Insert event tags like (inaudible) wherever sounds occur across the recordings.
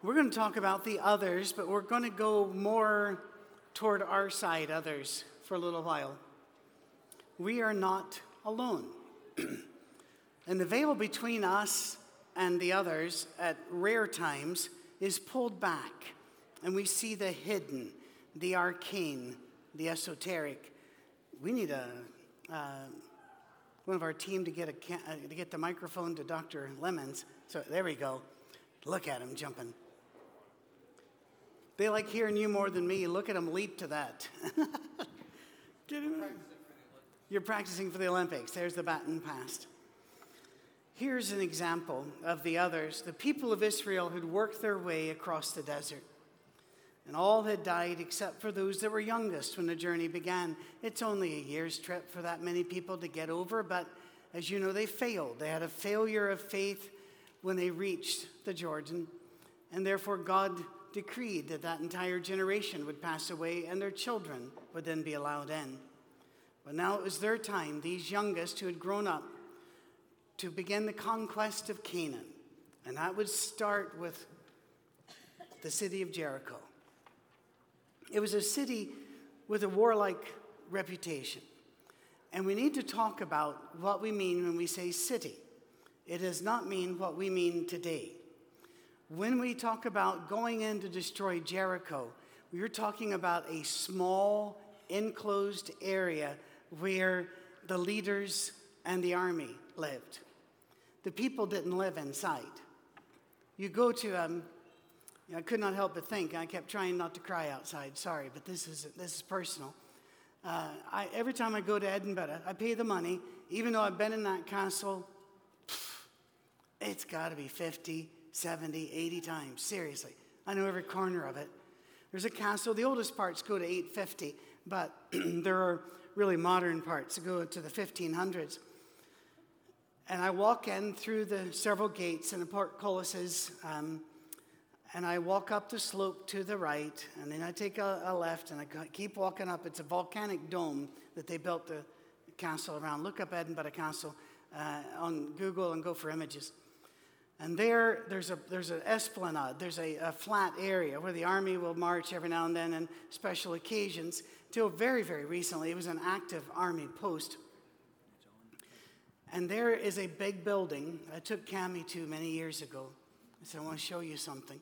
We're going to talk about the others, but we're going to go more toward our side, others, for a little while. We are not alone. and the veil between us and the others at rare times is pulled back, and we see the hidden, the arcane, the esoteric. We need a, uh, one of our team to get, a, uh, to get the microphone to Dr. Lemons. So there we go. Look at him jumping. They like hearing you more than me. Look at them leap to that. (laughs) Get him You're practicing for the Olympics. There's the baton passed. Here's an example of the others. The people of Israel had worked their way across the desert, and all had died except for those that were youngest when the journey began. It's only a year's trip for that many people to get over, but as you know, they failed. They had a failure of faith when they reached the Jordan, and therefore God decreed that that entire generation would pass away and their children would then be allowed in. But now it was their time, these youngest who had grown up, to begin the conquest of Canaan. And that would start with the city of Jericho. It was a city with a warlike reputation. And we need to talk about what we mean when we say city. It does not mean what we mean today. When we talk about going in to destroy Jericho, we're talking about a small, enclosed area where the leaders and the army lived. The people didn't live inside. You go to, um, I could not help but think, I kept trying not to cry outside, sorry, but this is, this is personal. Uh, I, every time I go to Edinburgh, I pay the money, even though I've been in that castle, it's got to be 50, 70, 80 times. Seriously. I know every corner of it. There's a castle. The oldest parts go to 850, but (clears throat) there are really modern parts that go to the 1500s. And I walk in through the several gates and the portcullises, um, and I walk up the slope to the right, and then I take a, a, left, and I keep walking up. It's a volcanic dome that they built the castle around. Look up Edinburgh Castle uh, on Google and go for images. And there, there's, a, there's an esplanade, there's a, a, flat area where the army will march every now and then on special occasions. Till very, very recently, it was an active army post. And there is a big building I took Cami to many years ago. I said, I want to show you something.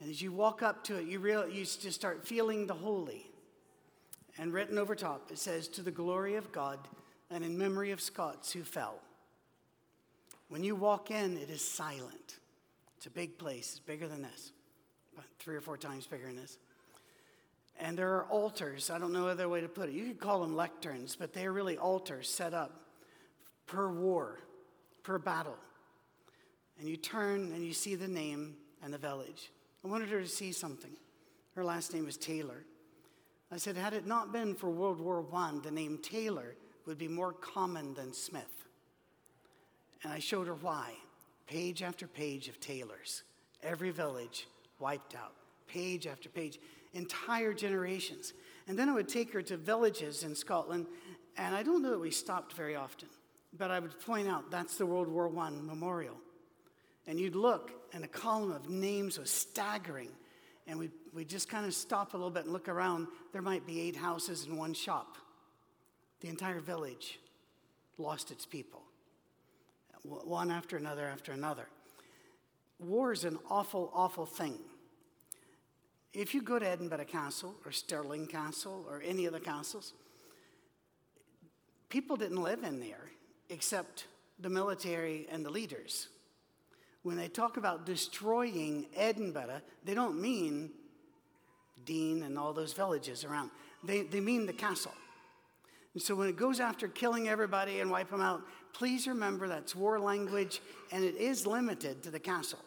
And as you walk up to it, you, real, you just start feeling the holy. And written over top, it says, To the glory of God and in memory of Scots who fell. When you walk in, it is silent. It's a big place, it's bigger than this, about three or four times bigger than this. And there are altars. I don't know other way to put it. You could call them lecterns, but they are really altars set up per war, per battle. And you turn and you see the name and the village. I wanted her to see something. Her last name was Taylor. I said, had it not been for World War I, the name Taylor would be more common than Smith. And I showed her why. Page after page of tailors, Every village wiped out. Page after page. Entire generations. And then I would take her to villages in Scotland, and I don't know that we stopped very often, but I would point out that's the World War I memorial. And you'd look, and the column of names was staggering. And we'd, we'd just kind of stop a little bit and look around. There might be eight houses and one shop. The entire village lost its people one after another after another. War is an awful, awful thing. If you go to Edinburgh Castle or Stirling Castle or any of the castles, people didn't live in there except the military and the leaders. When they talk about destroying Edinburgh, they don't mean Dean and all those villages around. They, they mean the castle. And so when it goes after killing everybody and wipe them out, please remember that's war language and it is limited to the castle,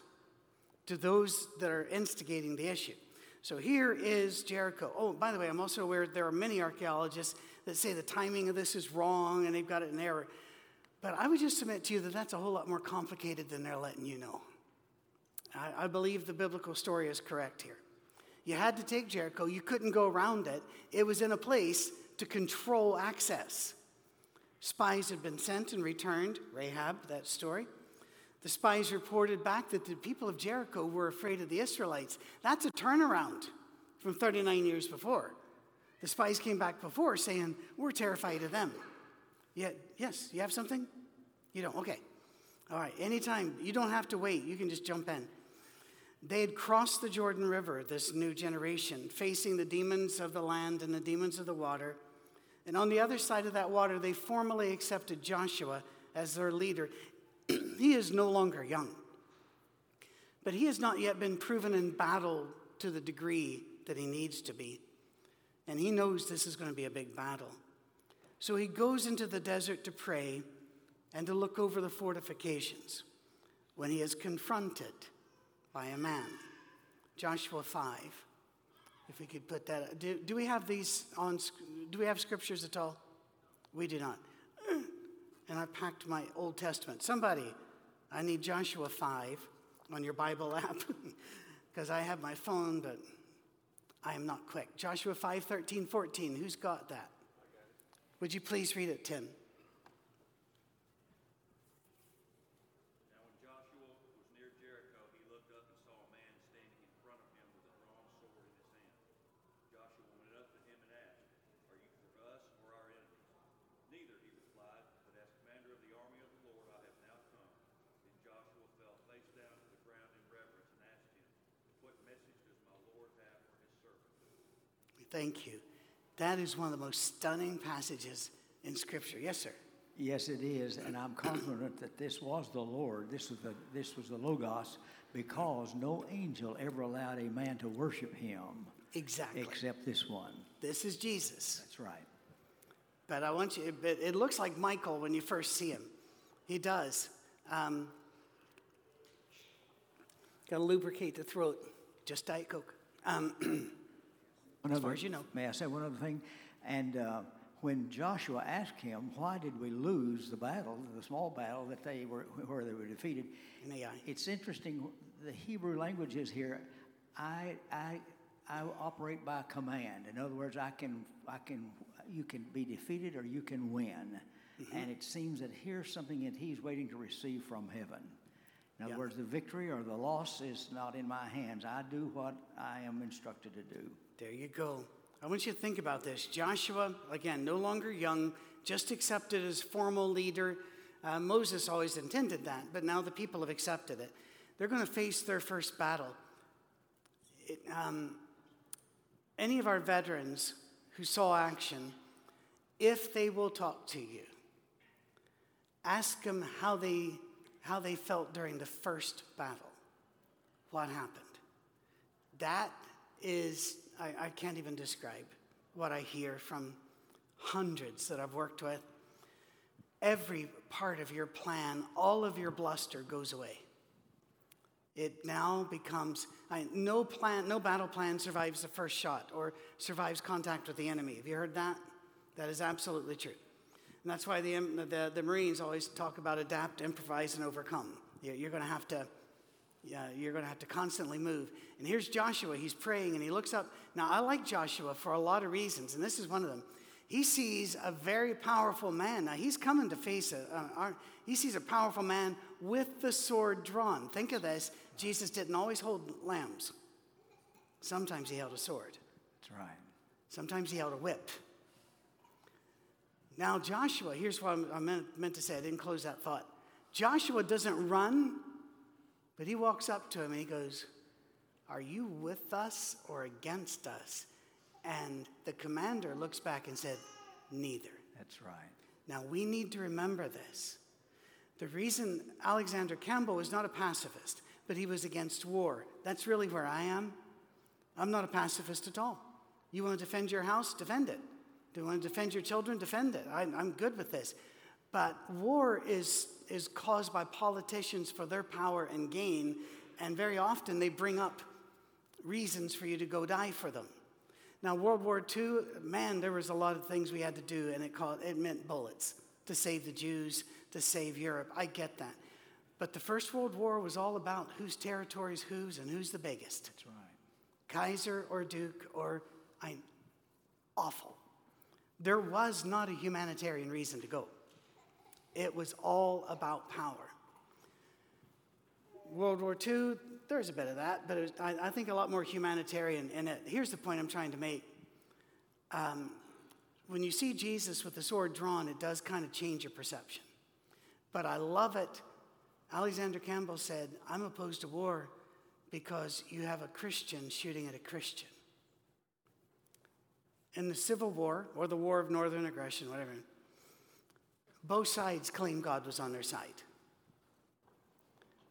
to those that are instigating the issue. So here is Jericho. Oh, by the way, I'm also aware there are many archaeologists that say the timing of this is wrong and they've got it in error. But I would just submit to you that that's a whole lot more complicated than they're letting you know. I, I believe the biblical story is correct here. You had to take Jericho, you couldn't go around it. It was in a place to control access. Spies had been sent and returned, Rahab, that story. The spies reported back that the people of Jericho were afraid of the Israelites. That's a turnaround from 39 years before. The spies came back before saying, We're terrified of them. Yet, yes, you have something? You don't? Okay. All right, anytime. You don't have to wait, you can just jump in. They had crossed the Jordan River, this new generation, facing the demons of the land and the demons of the water. And on the other side of that water, they formally accepted Joshua as their leader. (clears throat) he is no longer young, but he has not yet been proven in battle to the degree that he needs to be. And he knows this is going to be a big battle. So he goes into the desert to pray and to look over the fortifications when he is confronted by a man. Joshua 5. If we could put that, do, do we have these on, do we have scriptures at all? We do not. And I packed my Old Testament. Somebody, I need Joshua 5 on your Bible app (laughs) because I have my phone, but I am not quick. Joshua 5, 13, 14. Who's got that? Would you please read it, Tim? Thank you. That is one of the most stunning passages in Scripture. Yes, sir. Yes, it is, and I'm confident that this was the Lord. This was the this was the Logos, because no angel ever allowed a man to worship him. Exactly. Except this one. This is Jesus. That's right. But I want you. But it looks like Michael when you first see him. He does. Um, Got to lubricate the throat. Just Diet Coke. Um, (clears throat) One as far as you know. May I say one other thing? And uh, when Joshua asked him, "Why did we lose the battle, the small battle that they were where they were defeated?" It's interesting. The Hebrew language is here. I I I operate by command. In other words, I can I can you can be defeated or you can win. Mm-hmm. And it seems that here's something that he's waiting to receive from heaven. In other yep. words, the victory or the loss is not in my hands. I do what I am instructed to do. There you go. I want you to think about this. Joshua, again, no longer young, just accepted as formal leader. Uh, Moses always intended that, but now the people have accepted it. They're going to face their first battle. It, um, any of our veterans who saw action, if they will talk to you, ask them how they, how they felt during the first battle. What happened? That is I, I can't even describe what I hear from hundreds that I've worked with. Every part of your plan, all of your bluster goes away. It now becomes I, no plan, no battle plan survives the first shot or survives contact with the enemy. Have you heard that? That is absolutely true. And that's why the, the, the Marines always talk about adapt, improvise, and overcome. You're going to have to yeah, you're going to have to constantly move. And here's Joshua. He's praying and he looks up. Now, I like Joshua for a lot of reasons, and this is one of them. He sees a very powerful man. Now, he's coming to face a, a, he sees a powerful man with the sword drawn. Think of this Jesus didn't always hold lambs, sometimes he held a sword. That's right. Sometimes he held a whip. Now, Joshua, here's what I meant, meant to say. I didn't close that thought. Joshua doesn't run but he walks up to him and he goes, Are you with us or against us? And the commander looks back and said, Neither. That's right. Now we need to remember this. The reason Alexander Campbell was not a pacifist, but he was against war. That's really where I am. I'm not a pacifist at all. You want to defend your house? Defend it. Do you want to defend your children? Defend it. I, I'm good with this. But war is is caused by politicians for their power and gain, and very often they bring up reasons for you to go die for them. Now, World War II, man, there was a lot of things we had to do, and it, called, it meant bullets to save the Jews, to save Europe. I get that. But the First World War was all about whose territory is whose and who's the biggest. That's right. Kaiser or Duke or I'm awful. There was not a humanitarian reason to go. It was all about power. World War II, there's a bit of that, but was, I, I, think a lot more humanitarian in it. Here's the point I'm trying to make. Um, when you see Jesus with the sword drawn, it does kind of change your perception. But I love it. Alexander Campbell said, I'm opposed to war because you have a Christian shooting at a Christian. In the Civil War, or the War of Northern Aggression, whatever, both sides claim God was on their side.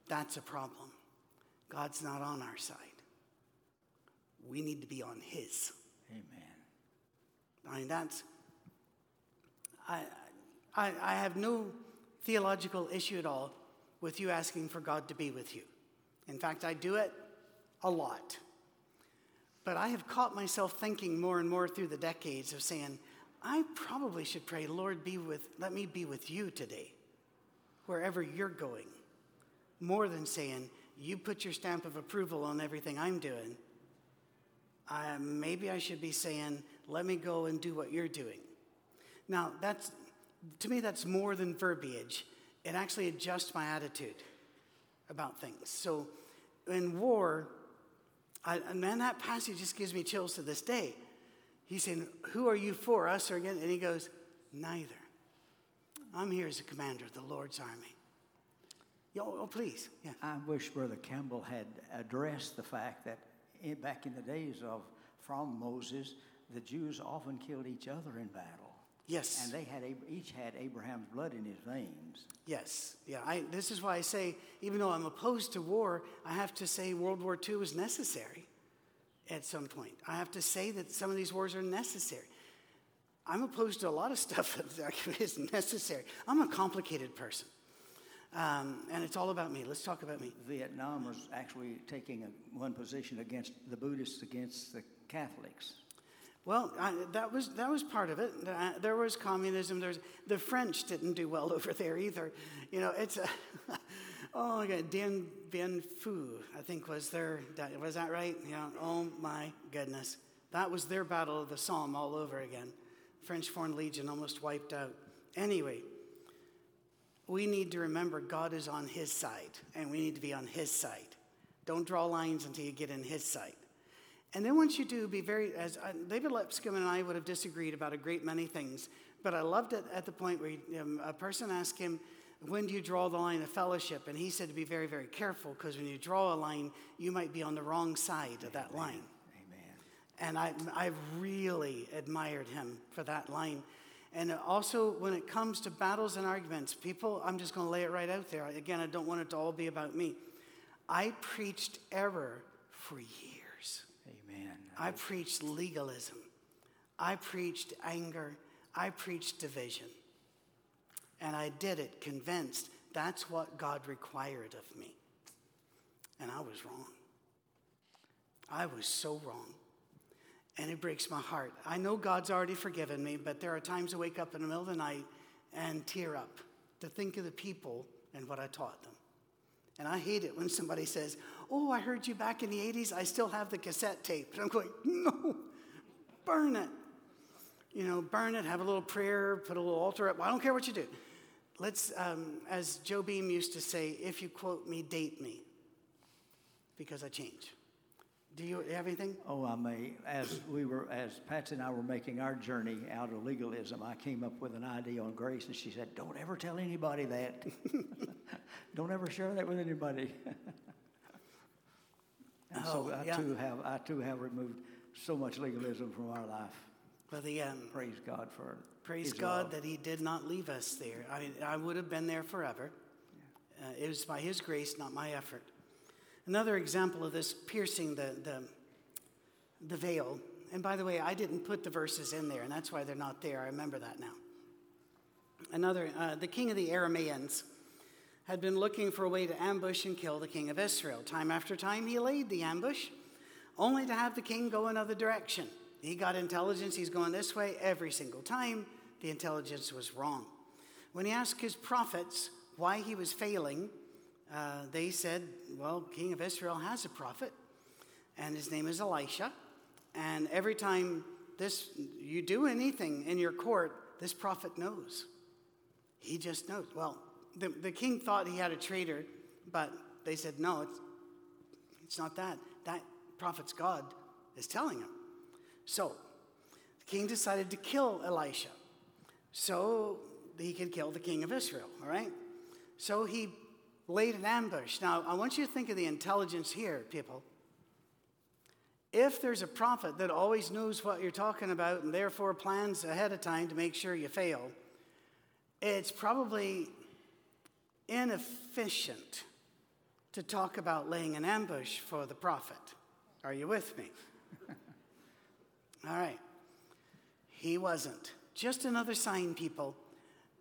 That's a problem. God's not on our side. We need to be on His. Amen. I mean, that's, I, I, I have no theological issue at all with you asking for God to be with you. In fact, I do it a lot. But I have caught myself thinking more and more through the decades of saying, I probably should pray, Lord, be with, let me be with you today, wherever you're going, more than saying, you put your stamp of approval on everything I'm doing. Uh, maybe I should be saying, let me go and do what you're doing. Now, that's, to me, that's more than verbiage. It actually adjusts my attitude about things. So in war, I, and man, that passage just gives me chills to this day. He's saying, Who are you for, us or against? And he goes, Neither. I'm here as a commander of the Lord's army. Oh, oh, please. Yeah. I wish Brother Campbell had addressed the fact that in, back in the days of from Moses, the Jews often killed each other in battle. Yes. And they had each had Abraham's blood in his veins. Yes. Yeah. I, this is why I say, even though I'm opposed to war, I have to say World War II was necessary at some point. I have to say that some of these wars are necessary. I'm opposed to a lot of (laughs) stuff that is necessary. I'm a complicated person. Um, and it's all about me. Let's talk about me. Vietnam was actually taking a, one position against the Buddhists against the Catholics. Well, I, that was that was part of it. Uh, there was communism. There's the French didn't do well over there either. You know, it's a, (laughs) oh, okay, Dien Bien Phu, I think was their was that right? Yeah. Oh my goodness, that was their battle of the Somme all over again. French Foreign Legion almost wiped out. Anyway, we need to remember God is on His side, and we need to be on His side. Don't draw lines until you get in His side. And then once you do, be very, as uh, David Lipscomb and I would have disagreed about a great many things, but I loved it at the point where um, a person asked him, when do you draw the line of fellowship? And he said to be very, very careful because when you draw a line, you might be on the wrong side of that line. Amen. And I, I really admired him for that line. And also, when it comes to battles and arguments, people, I'm just going to lay it right out there. Again, I don't want it to all be about me. I preached error for years. Amen. I preached legalism. I preached anger. I preached division. And I did it convinced that's what God required of me. And I was wrong. I was so wrong. And it breaks my heart. I know God's already forgiven me, but there are times I wake up in the middle of the night and tear up to think of the people and what I taught them. And I hate it when somebody says, Oh, I heard you back in the 80s. I still have the cassette tape. And I'm going, No, burn it. You know, burn it, have a little prayer, put a little altar up. Well, I don't care what you do. Let's, um, as Joe Beam used to say, if you quote me, date me, because I change. Do you have anything? Oh, I may. As we were, as Patsy and I were making our journey out of legalism, I came up with an idea on grace, and she said, "Don't ever tell anybody that. (laughs) Don't ever share that with anybody." and oh, so I yeah. too have, I too have removed so much legalism from our life. Well, the um, praise God for praise God that He did not leave us there. I mean, I would have been there forever. Yeah. Uh, it was by His grace, not my effort. Another example of this piercing the, the, the veil, and by the way, I didn't put the verses in there, and that's why they're not there. I remember that now. Another, uh, the king of the Arameans had been looking for a way to ambush and kill the king of Israel. Time after time, he laid the ambush, only to have the king go another direction. He got intelligence, he's going this way every single time. The intelligence was wrong. When he asked his prophets why he was failing, uh, they said, Well, King of Israel has a prophet, and his name is Elisha. And every time this you do anything in your court, this prophet knows. He just knows. Well, the, the king thought he had a traitor, but They said, No, it's, it's not that. That prophet's God is telling him. So the king decided to kill Elisha so he could kill the king of Israel, all right? So he laid an ambush. Now, I want you to think of the intelligence here, people. If there's a prophet that always knows what you're talking about and therefore plans ahead of time to make sure you fail, it's probably inefficient to talk about laying an ambush for the prophet. Are you with me? (laughs) All right. He wasn't. Just another sign, people.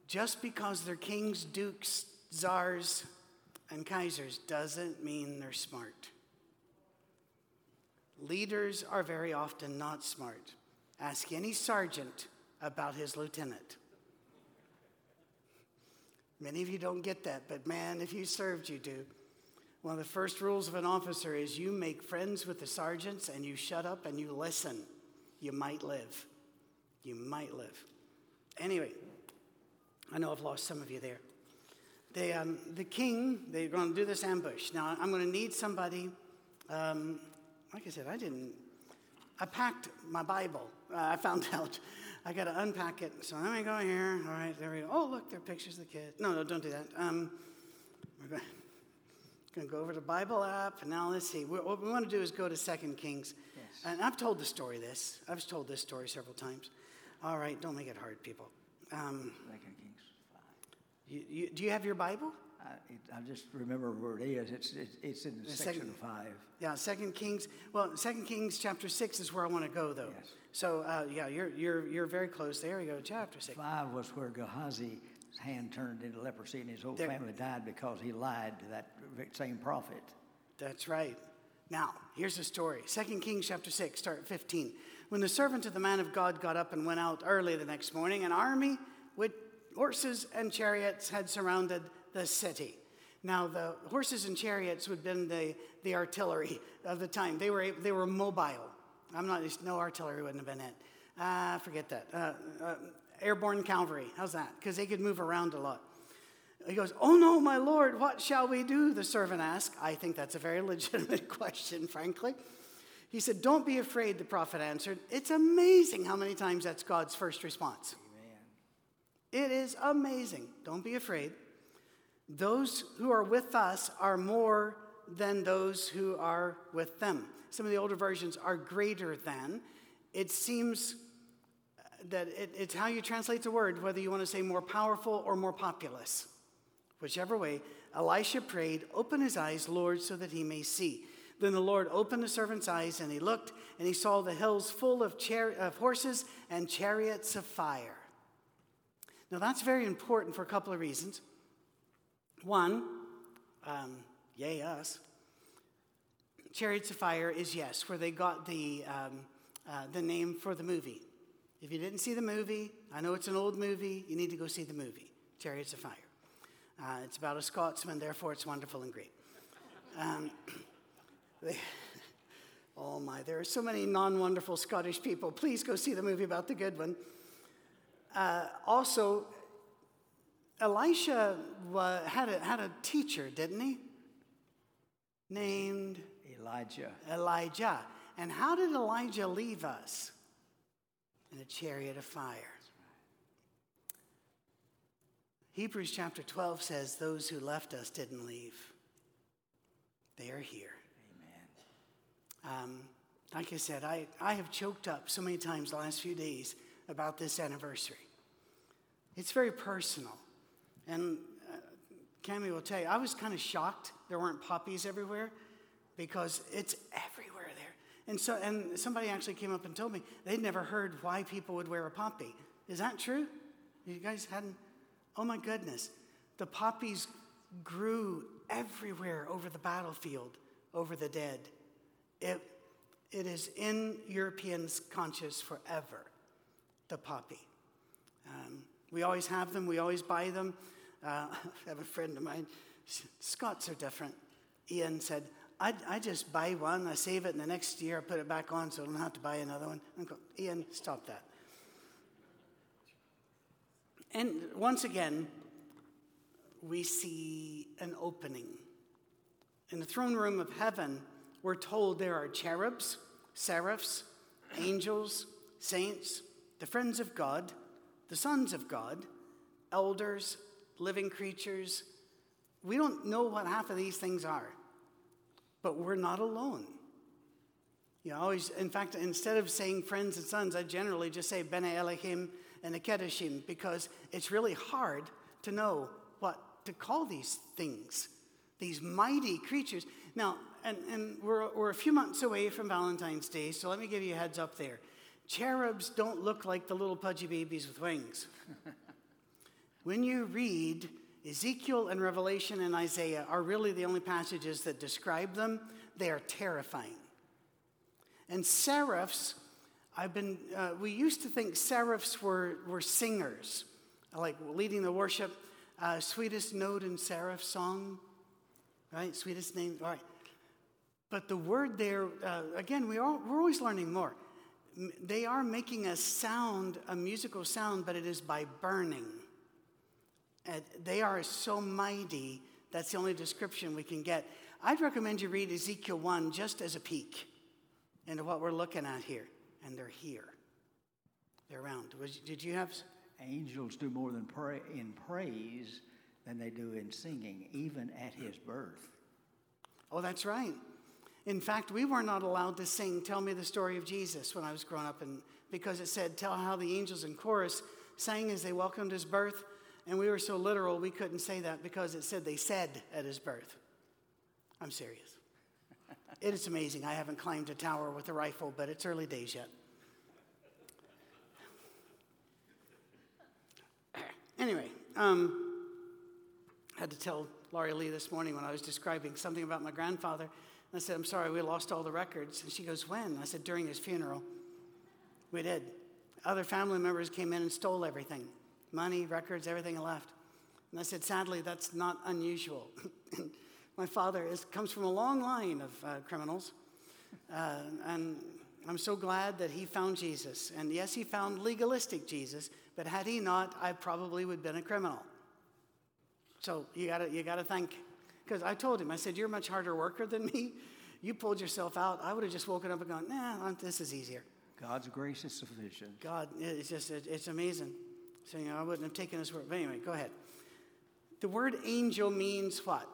Just because they're kings, dukes, czars, and kaisers doesn't mean they're smart. Leaders are very often not smart. Ask any sergeant about his lieutenant. Many of you don't get that, but man, if you served, you do. One of the first rules of an officer is you make friends with the sergeants and you shut up and you listen. You might live. You might live. Anyway, I know I've lost some of you there. They, um, the king, they're going to do this ambush. Now, I'm going to need somebody. Um, like I said, I didn't. I packed my Bible. Uh, I found (laughs) out I got to unpack it. So let me go here. All right, there we go. Oh, look, there are pictures of the kids. No, no, don't do that. Um, we're going to go over to the Bible app. Now let's see. What we want to do is go to Second Kings. And I've told the story this. I've told this story several times. All right, don't make it hard, people. Um, Second Kings 5. You, you, do you have your Bible? I, it, I just remember where it is. It's, it, it's in the section second, five. Yeah, Second Kings. Well, Second Kings chapter six is where I want to go, though. Yes. So uh, yeah, you're you're you're very close. There we go, chapter six. Five was where Gehazi's hand turned into leprosy, and his whole there, family died because he lied to that same prophet. That's right. Now, here's the story. Second Kings chapter 6, start 15. When the servant of the man of God got up and went out early the next morning, an army with horses and chariots had surrounded the city. Now, the horses and chariots would have been the, the artillery of the time. They were, they were mobile. I'm not, no artillery wouldn't have been it. Uh, forget that. Uh, uh, airborne cavalry, how's that? Because they could move around a lot. He goes, Oh no, my Lord, what shall we do? The servant asked. I think that's a very (laughs) legitimate question, frankly. He said, Don't be afraid, the prophet answered. It's amazing how many times that's God's first response. Amen. It is amazing. Don't be afraid. Those who are with us are more than those who are with them. Some of the older versions are greater than. It seems uh, that it, it's how you translate the word, whether you want to say more powerful or more populous. Whichever way, Elisha prayed, Open his eyes, Lord, so that he may see. Then the Lord opened the servant's eyes, and he looked, and he saw the hills full of, char- of horses and chariots of fire. Now, that's very important for a couple of reasons. One, um, yay, us. Chariots of Fire is yes, where they got the, um, uh, the name for the movie. If you didn't see the movie, I know it's an old movie, you need to go see the movie, Chariots of Fire. Uh, it's about a Scotsman, therefore it's wonderful and great. Um, (coughs) they, (laughs) oh my, there are so many non wonderful Scottish people. Please go see the movie about the good one. Uh, also, Elisha had, a, had a teacher, didn't he? Named Elijah. Elijah. And how did Elijah leave us? In a chariot of fire. Hebrews chapter 12 says, Those who left us didn't leave, they are here. Amen. Um, like I said, I, I have choked up so many times the last few days about this anniversary. It's very personal. And uh, Cami will tell you, I was kind of shocked there weren't poppies everywhere because it's everywhere there. And so, and somebody actually came up and told me they'd never heard why people would wear a poppy. Is that true? You guys hadn't? Oh my goodness. The poppies grew everywhere over the battlefield, over the dead. It, it is in Europeans' conscious forever, the poppy. Um, we always have them, we always buy them. Uh, (laughs) I have a friend of mine, Scots are different. Ian said, I, I just buy one, I save it, and the next year I put it back on so I don't have to buy another one. I go, Ian, stop that. And once again, we see an opening In the throne room of heaven, we're told there are cherubs, seraphs, angels, saints, the friends of God, the sons of God, elders, living creatures. We don't know what half of these things are, but we're not alone. You know, always, in fact, instead of saying friends and sons, I generally just say Bene Elohim and the Akedashim because it's really hard to know what to call these things, these mighty creatures. Now, and, and we're, we're a few months away from Valentine's Day, so let me give you a heads up there. Cherubs don't look like the little pudgy babies with wings. (laughs) when you read Ezekiel and Revelation and Isaiah are really the only passages that describe them, they are terrifying. And seraphs, I've been, uh, we used to think seraphs were, were singers, like leading the worship. Uh, sweetest note in seraph song, right? Sweetest name, all right. But the word there, uh, again, we are, we're always learning more. They are making a sound, a musical sound, but it is by burning. And they are so mighty, that's the only description we can get. I'd recommend you read Ezekiel 1 just as a peek into what we're looking at here. And they're here. They're around. Was, did you have? Angels do more than pray in praise than they do in singing, even at his birth. Oh, that's right. In fact, we were not allowed to sing Tell Me the Story of Jesus when I was growing up, and because it said, Tell how the angels in chorus sang as they welcomed his birth. And we were so literal, we couldn't say that because it said they said at his birth. I'm serious. It is amazing. I haven't climbed a tower with a rifle, but it's early days yet. (clears throat) Anyway, um, I had to tell Laurie Lee this morning when I was describing something about my grandfather. And I said, I'm sorry, we lost all the records. And she goes, When? I said, During his funeral. We did. Other family members came in and stole everything money, records, everything left. And I said, Sadly, that's not unusual. (laughs) my father is, comes from a long line of uh, criminals. Uh, and I'm so glad that he found Jesus. And yes, he found legalistic Jesus, but had he not, I probably would have been a criminal. So you gotta, you gotta thank because I told him, I said, You're a much harder worker than me. You pulled yourself out. I would have just woken up and gone, Nah, this is easier. God's grace is sufficient. God, it's just, it's amazing. So, you know, I wouldn't have taken his word. But anyway, go ahead. The word angel means what?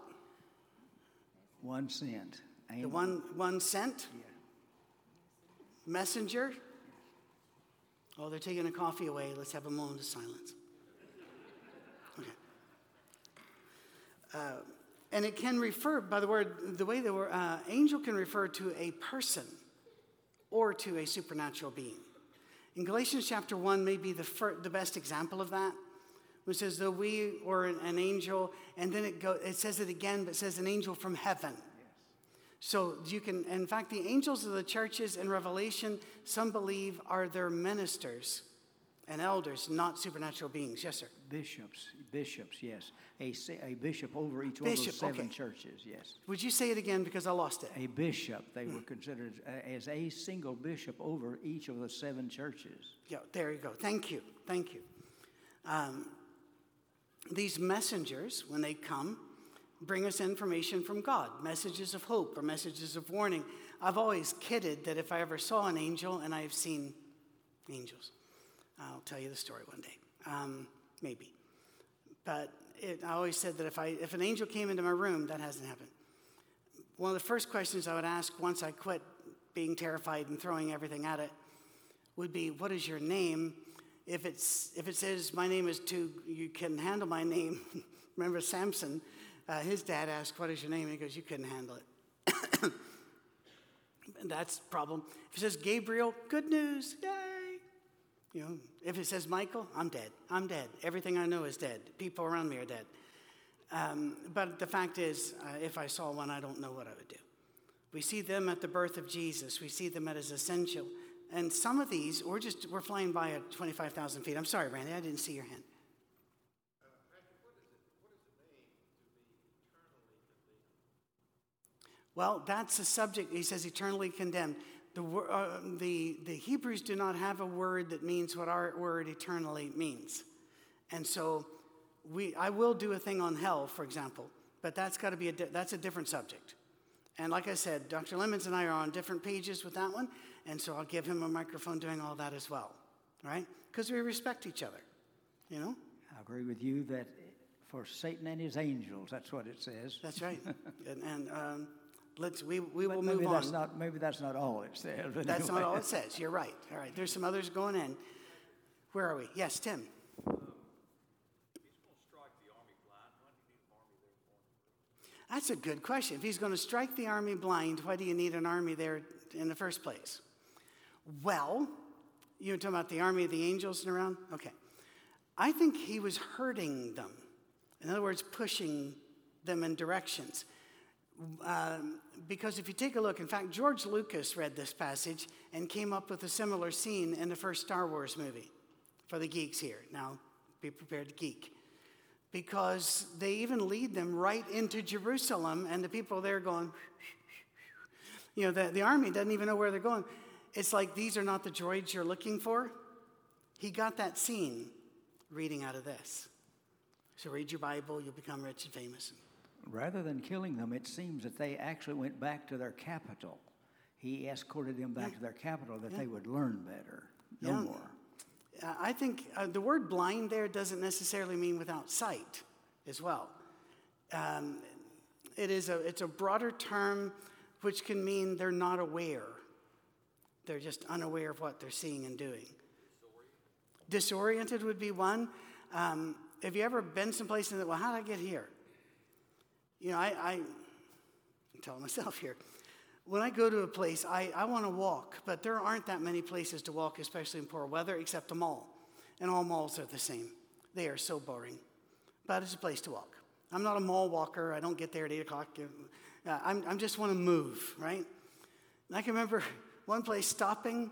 One sent. Angel. The one, one sent? Yeah. Messenger? Oh, they're taking a coffee away. Let's have a moment of silence. Okay. Uh, and it can refer, by the word, the way the word uh, angel can refer to a person or to a supernatural being. In Galatians chapter 1, may be the, fir- the best example of that. Which says, though we were an, an angel, and then it, go, it says it again, but it says an angel from heaven. Yes. So you can, in fact, the angels of the churches in Revelation, some believe are their ministers and elders, not supernatural beings. Yes, sir. Bishops, bishops, yes. A, a bishop over each bishop, one of seven okay. churches, yes. Would you say it again because I lost it? A bishop, they were considered as a single bishop over each of the seven churches. Yeah, there you go. Thank you. Thank you. Um, these messengers, when they come, bring us information from God, messages of hope or messages of warning. I've always kidded that if I ever saw an angel, and I've seen angels, I'll tell you the story one day, um, maybe. But it, I always said that if, I, if an angel came into my room, that hasn't happened. One of the first questions I would ask once I quit being terrified and throwing everything at it would be, What is your name? If, it's, if it says, My name is too, you can handle my name. (laughs) Remember Samson? Uh, his dad asked, What is your name? And he goes, You couldn't handle it. (coughs) that's problem. If it says Gabriel, good news, yay. You know, if it says Michael, I'm dead. I'm dead. Everything I know is dead. People around me are dead. Um, but the fact is, uh, if I saw one, I don't know what I would do. We see them at the birth of Jesus. We see them at his essential. And some of these, we're just, we're flying by at 25,000 feet. I'm sorry, Randy, I didn't see your hand. Well, that's a subject. He says eternally condemned. The, uh, the, the Hebrews do not have a word that means what our word eternally means. And so we, I will do a thing on hell, for example, but that's got to be a, that's a different subject. And like I said, Dr. Lemons and I are on different pages with that one, and so I'll give him a microphone doing all that as well, right? Because we respect each other, you know? I agree with you that for Satan and his angels, that's what it says. That's right. (laughs) and, and um, let's we, we will maybe move that's on. Not, maybe that's not all it says. but That's not all it (laughs) says. You're right. All right. There's some others going in. Where are we? Yes, Tim. That's a good question. If he's going to strike the army blind, why do you need an army there in the first place? Well, you were talking about the army of the angels and around? Okay. I think he was hurting them. In other words, pushing them in directions. Um, because if you take a look, in fact, George Lucas read this passage and came up with a similar scene in the first Star Wars movie for the geeks here. Now, be prepared to geek. Because they even lead them right into Jerusalem, and the people there going, (laughs) you know, the, the army doesn't even know where they're going. It's like these are not the droids you're looking for. He got that scene reading out of this. So read your Bible, you'll become rich and famous. Rather than killing them, it seems that they actually went back to their capital. He escorted them back to their capital that they would learn better, no Yeah. more. I think uh, the word blind there doesn't necessarily mean without sight as well. Um, it is a, it's a broader term which can mean they're not aware. They're just unaware of what they're seeing and doing. Disoriented would be one. Um, have you ever been someplace and thought, well, how did I get here? You know, I, I I'm telling myself here. When I go to a place, I, I want to walk, but there aren't that many places to walk, especially in poor weather, except a mall. And all malls are the same. They are so boring. But it's a place to walk. I'm not a mall walker. I don't get there at 8 o'clock. Uh, I'm, I'm just want to move, right? And I can remember one place stopping,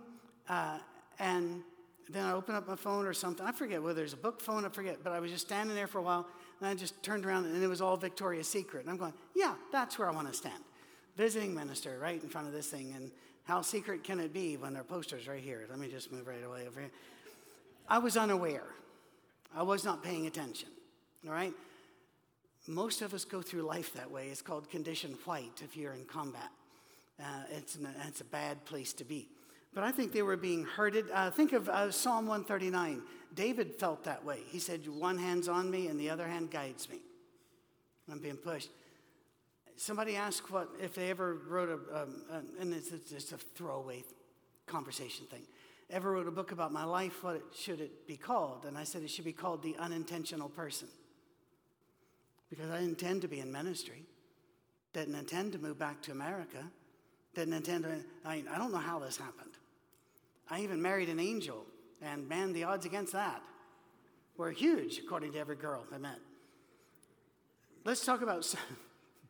uh, and then I open up my phone or something. I forget whether there's a book phone, I forget, but I was just standing there for a while, and I just turned around, and it was all Victoria's Secret. And I'm going, yeah, that's where I want to stand. Visiting minister right in front of this thing, and how secret can it be when there are posters right here? Let me just move right away over here. I was unaware. I was not paying attention, all right? Most of us go through life that way. It's called condition white if you're in combat. Uh, it's, it's a bad place to be. But I think they were being herded. Uh, think of uh, Psalm 139. David felt that way. He said, One hand's on me and the other hand guides me. I'm being pushed. Somebody asked what if they ever wrote a, um, and it's, it's just a throwaway conversation thing. Ever wrote a book about my life? What it, should it be called? And I said it should be called The Unintentional Person. Because I intend to be in ministry. Didn't intend to move back to America. Didn't intend to, I, mean, I don't know how this happened. I even married an angel, and man, the odds against that were huge, according to every girl I met. Let's talk about,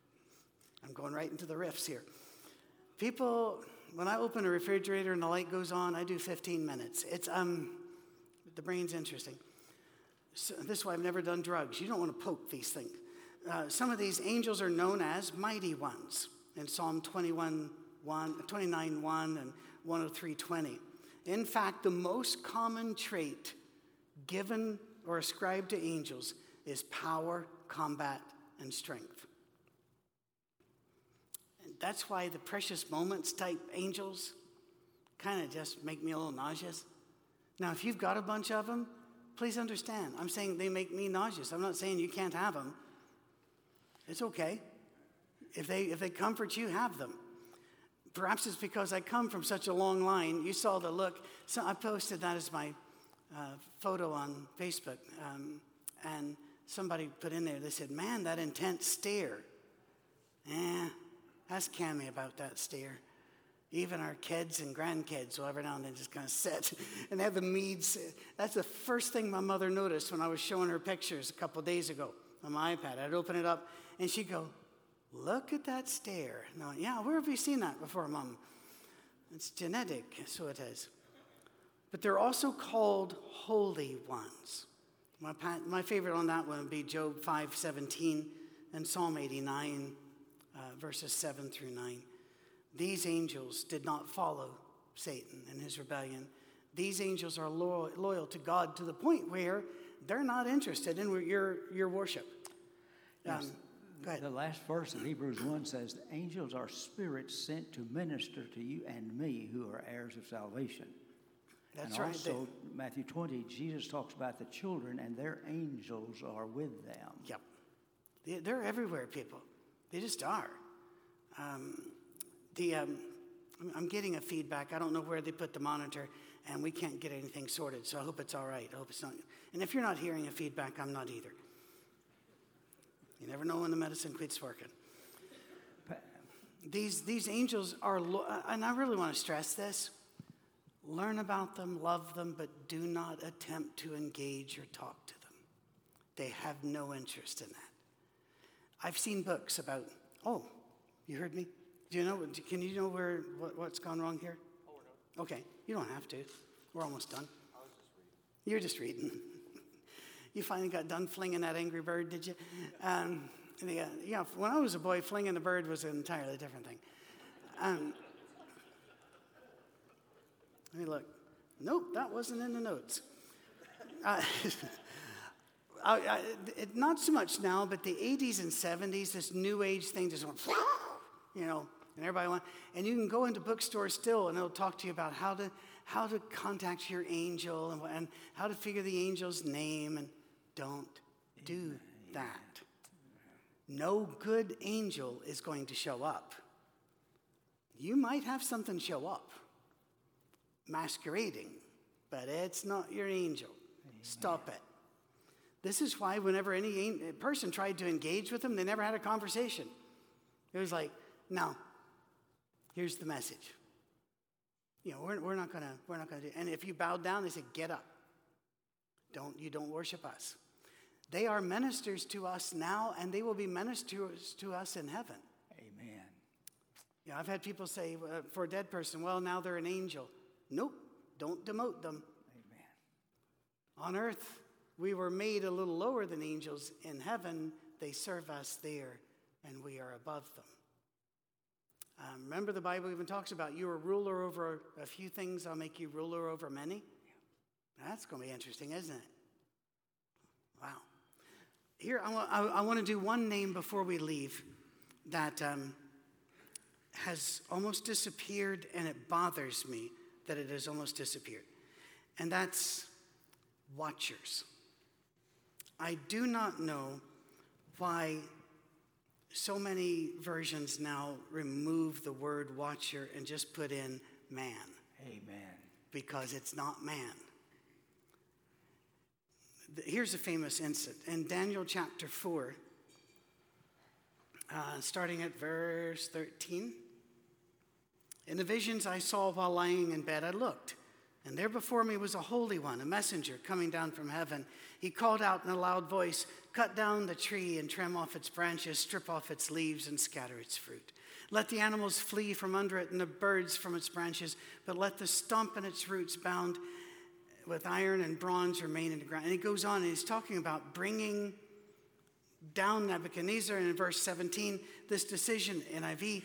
(laughs) I'm going right into the riffs here. People, when I open a refrigerator and the light goes on, I do 15 minutes. It's, um, the brain's interesting. So this is why I've never done drugs. You don't want to poke these things. Uh, some of these angels are known as mighty ones in Psalm 21, 1, 29, 1 and 103, 20. In fact, the most common trait given or ascribed to angels is power, combat, and strength. And that's why the precious moments type angels kind of just make me a little nauseous. Now, if you've got a bunch of them, please understand. I'm saying they make me nauseous. I'm not saying you can't have them. It's okay. If they, if they comfort you, have them. Perhaps it's because I come from such a long line. You saw the look. So I posted that as my uh, photo on Facebook. Um, and somebody put in there, they said, Man, that intense stare. Eh, ask Cammy about that stare. Even our kids and grandkids will every now and then just kind of sit (laughs) and have the meads. That's the first thing my mother noticed when I was showing her pictures a couple days ago on my iPad. I'd open it up and she'd go, Look at that stare. Went, Yeah, where have you seen that before, Mom? It's genetic, so it is. But they're also called holy ones. My, my favorite on that one would be Job 5:17 and Psalm 89, uh, verses 7 through 9. These angels did not follow Satan and his rebellion. These angels are loyal, loyal to God to the point where they're not interested in your, your worship. Yes, Um, the last verse of Hebrews 1 says, The angels are spirits sent to minister to you and me who are heirs of salvation. That's and right. Also, Matthew 20, Jesus talks about the children and their angels are with them. Yep. They're everywhere, people. They just are. Um, the, um, I'm getting a feedback. I don't know where they put the monitor, and we can't get anything sorted, so I hope it's all right. I hope it's not. And if you're not hearing a feedback, I'm not either. You never know when the medicine quits working. These, these angels are, and I really want to stress this learn about them, love them, but do not attempt to engage or talk to them. They have no interest in that. I've seen books about, oh, you heard me? Do you know, can you know where, what, what's gone wrong here? Oh, no. Okay, you don't have to. We're almost done. I was just reading. You're just reading. You finally got done flinging that angry bird, did you? Um, uh, yeah, when I was a boy, flinging a bird was an entirely different thing. Um, let me look. Nope, that wasn't in the notes. Uh, (laughs) I, I, it, not so much now, but the 80s and 70s, this new age thing just went, (laughs) you know, and everybody went. And you can go into bookstores still, and it'll talk to you about how to how to contact your angel and, and how to figure the angel's name. And don't do that. No good angel is going to show up. You might have something show up, masquerading, but it's not your angel. Amen. Stop it. This is why, whenever any person tried to engage with them, they never had a conversation. It was like, no, here's the message. You know, we're, we're not gonna, we're not gonna do. And if you bowed down, they said, get up. Don't you don't worship us. They are ministers to us now, and they will be ministers to us in heaven. Amen. Yeah, I've had people say uh, for a dead person, well, now they're an angel. Nope, don't demote them. Amen. On earth, we were made a little lower than angels. In heaven, they serve us there, and we are above them. Um, remember, the Bible even talks about you are ruler over a few things, I'll make you ruler over many. That's going to be interesting, isn't it? Wow. Here, I want, I, I want to do one name before we leave that um, has almost disappeared, and it bothers me that it has almost disappeared. And that's watchers. I do not know why so many versions now remove the word watcher and just put in man. Amen. Because it's not man. Here's a famous incident. In Daniel chapter 4, uh, starting at verse 13. In the visions I saw while lying in bed, I looked and there before me was a holy one, a messenger coming down from heaven. He called out in a loud voice Cut down the tree and trim off its branches, strip off its leaves, and scatter its fruit. Let the animals flee from under it and the birds from its branches, but let the stump and its roots bound with iron and bronze remain in the ground. And he goes on and he's talking about bringing down Nebuchadnezzar. And in verse 17, this decision, NIV,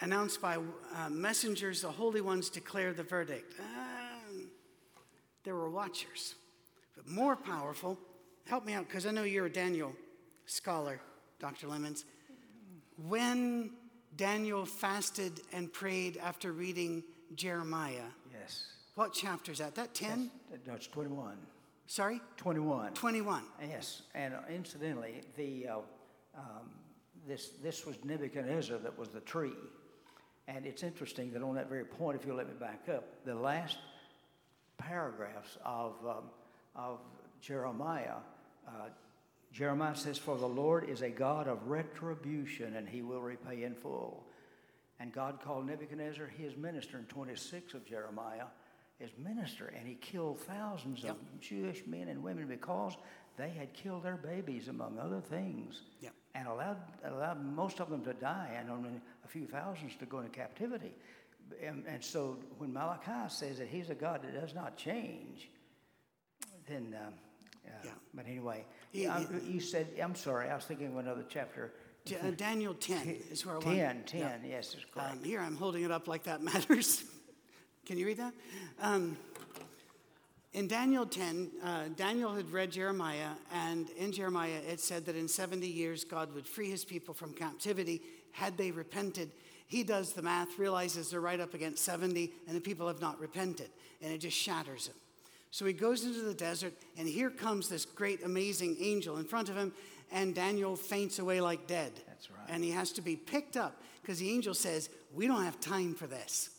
announced by uh, messengers, the holy ones declare the verdict. Uh, there were watchers. But more powerful, help me out, because I know you're a Daniel scholar, Dr. Lemons. When Daniel fasted and prayed after reading Jeremiah. Yes. What chapter is that? That 10? That's, 21. Sorry? 21. 21. Yes. And uh, incidentally, the, uh, um, this, this was Nebuchadnezzar that was the tree. And it's interesting that on that very point, if you'll let me back up, the last paragraphs of, um, of Jeremiah, uh, Jeremiah says, For the Lord is a God of retribution, and he will repay in full. And God called Nebuchadnezzar his minister in 26 of Jeremiah, his minister, and he killed thousands yep. of Jewish men and women because they had killed their babies, among other things, yep. and allowed, allowed most of them to die and only a few thousands to go into captivity and, and, so when Malachi says that he's a God that does not change, then, um, uh, yeah. but anyway, he, he, you said, I'm sorry, I was thinking of another chapter. Uh, Daniel 10 (laughs) is where I 10, want. 10, yeah. yes, is correct. Um, here I'm holding it up like that (laughs) matters. Can you read that? Um, in Daniel 10, uh, Daniel had read Jeremiah, and in Jeremiah it said that in 70 years God would free his people from captivity had they repented. He does the math, realizes they're right up against 70, and the people have not repented, and it just shatters him. So he goes into the desert, and here comes this great, amazing angel in front of him, and Daniel faints away like dead. That's right. And he has to be picked up because the angel says, We don't have time for this.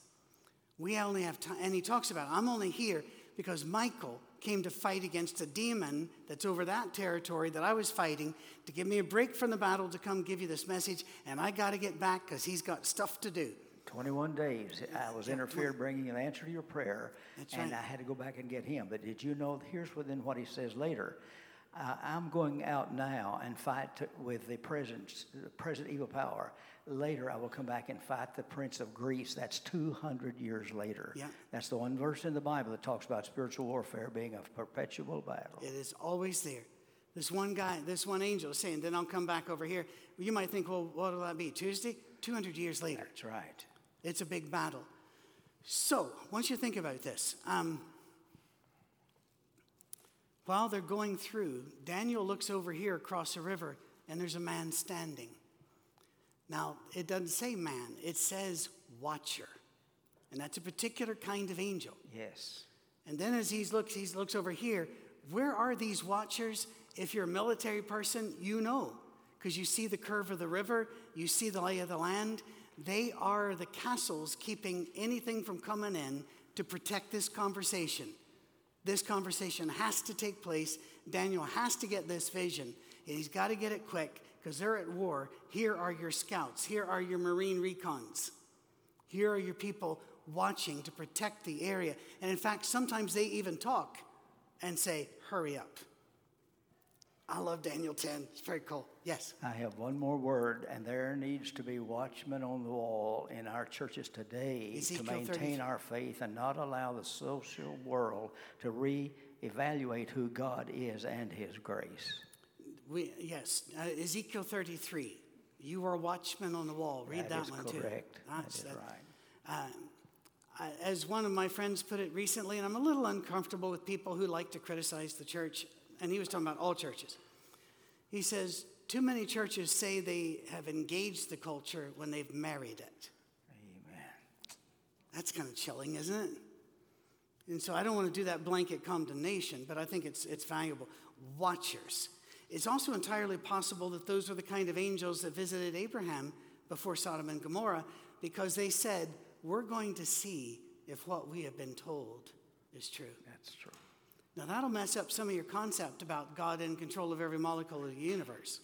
We only have time. And he talks about, I'm only here because Michael came to fight against a demon that's over that territory that I was fighting to give me a break from the battle to come give you this message. And I got to get back because he's got stuff to do. 21 days. I was interfered bringing an answer to your prayer, That's and right. I had to go back and get him. But did you know? Here's within what he says later. Uh, I'm going out now and fight to, with the present, the present evil power. Later, I will come back and fight the prince of Greece. That's 200 years later. Yeah. That's the one verse in the Bible that talks about spiritual warfare being a perpetual battle. It is always there. This one guy, this one angel is saying, then I'll come back over here. You might think, well, what will that be? Tuesday? 200 years later. That's right. It's a big battle. So, once you think about this, um, while they're going through, Daniel looks over here across the river, and there's a man standing. Now, it doesn't say man, it says watcher. And that's a particular kind of angel. Yes. And then as he looks, he looks over here. Where are these watchers? If you're a military person, you know, because you see the curve of the river, you see the lay of the land. They are the castles keeping anything from coming in to protect this conversation. This conversation has to take place. Daniel has to get this vision, and he's got to get it quick because they're at war. Here are your scouts, here are your marine recons. Here are your people watching to protect the area. And in fact, sometimes they even talk and say, Hurry up. I love Daniel 10. It's very cool. Yes. I have one more word, and there needs to be watchmen on the wall in our churches today Ezekiel to maintain 33. our faith and not allow the social world to re-evaluate who God is and His grace. We, yes. Uh, Ezekiel 33. You are watchmen on the wall. Read that, That is one too. correct. That That's- that- right. I- as one of my friends put it recently, and I'm a little uncomfortable with people who like to criticize the church, and he was talking about all churches. He says, Too many churches say they have engaged the culture when they've married it. Amen. That's kind of chilling, isn't it? And so I don't want to do that blanket condemnation, but I think it's, it's valuable. Watchers. It's also entirely possible that those were the kind of angels that visited Abraham before Sodom and Gomorrah because they said, We're going to see if what we have been told is true. That's true. Now, that'll mess up some of your concept about God in control of every molecule of the universe.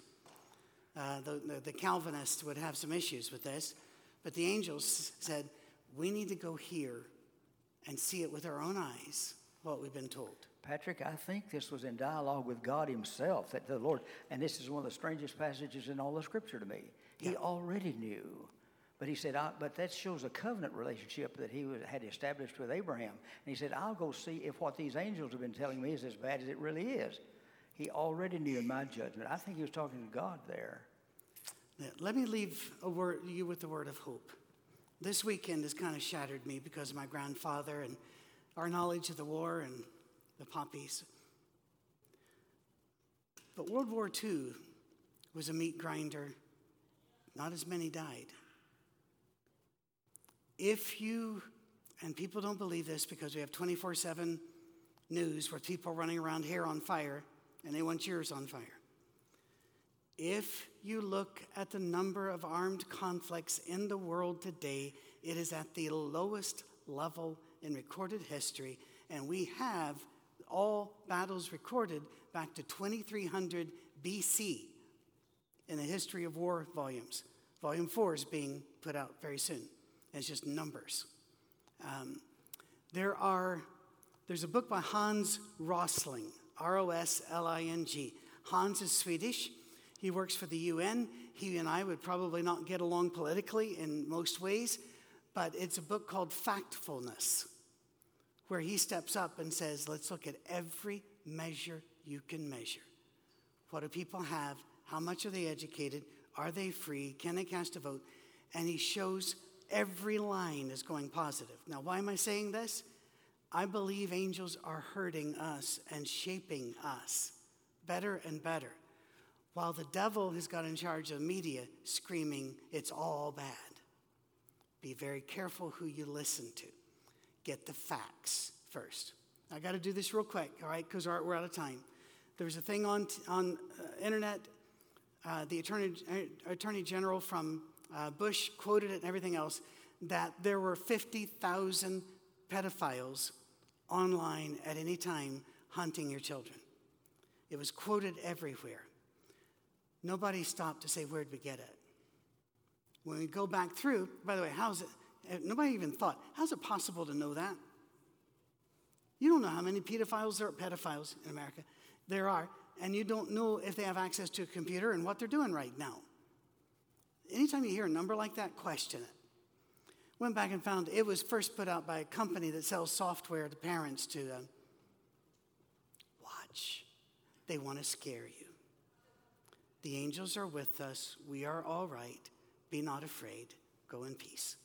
Uh, the, the, the Calvinists would have some issues with this, but the angels said, We need to go here and see it with our own eyes, what we've been told. Patrick, I think this was in dialogue with God Himself that the Lord, and this is one of the strangest passages in all the Scripture to me. He Yeah. already knew, but He said, "But that shows a covenant relationship that He was, had established with Abraham." And He said, "I'll go see if what these angels have been telling me is as bad as it really is." He already knew in my judgment. I think He was talking to God there. Now, Let me leave a word, you with the word of hope. This weekend has kind of shattered me because of my grandfather and our knowledge of the war and the poppies. But World War II was a meat grinder. Not as many died. If you, and people don't believe this because we have 24 7 news where people running around hair on fire and they want yours on fire. If you look at the number of armed conflicts in the world today, it is at the lowest level in recorded history, and we have all battles recorded back to 2300 BC in the History of War volumes. Volume 4 is being put out very soon. It's just numbers. Um, there are, there's a book by Hans Rosling, R O S L I N G. Hans is Swedish. He works for the UN. He and I would probably not get along politically in most ways, but it's a book called Factfulness, where he steps up and says, let's look at every measure you can measure. What do people have? How much are they educated? Are they free? Can they cast a vote? And he shows every line is going positive. Now, why am I saying this? I believe angels are hurting us and shaping us better and better, while the devil has got in charge of media screaming, it's all bad. Be very careful who you listen to. Get the facts first. I got to do this real quick, all right, because we're out of time. There was a thing on, on uh, internet, uh, the attorney, uh, attorney General from uh, Bush quoted it and everything else, that there were 50,000 pedophiles online at any time hunting your children. It was quoted everywhere. Nobody stopped to say, Where'd we get it? When we go back through, by the way, how's it? Eh, nobody even thought, how's it possible to know that? You don't know how many pedophiles there are, pedophiles in America there are, and you don't know if they have access to a computer and what they're doing right now. Anytime you hear a number like that, question it. Went back and found it was first put out by a company that sells software to parents to uh, watch. They want to scare you. The angels are with us. We are all right. Be not afraid. Go in peace.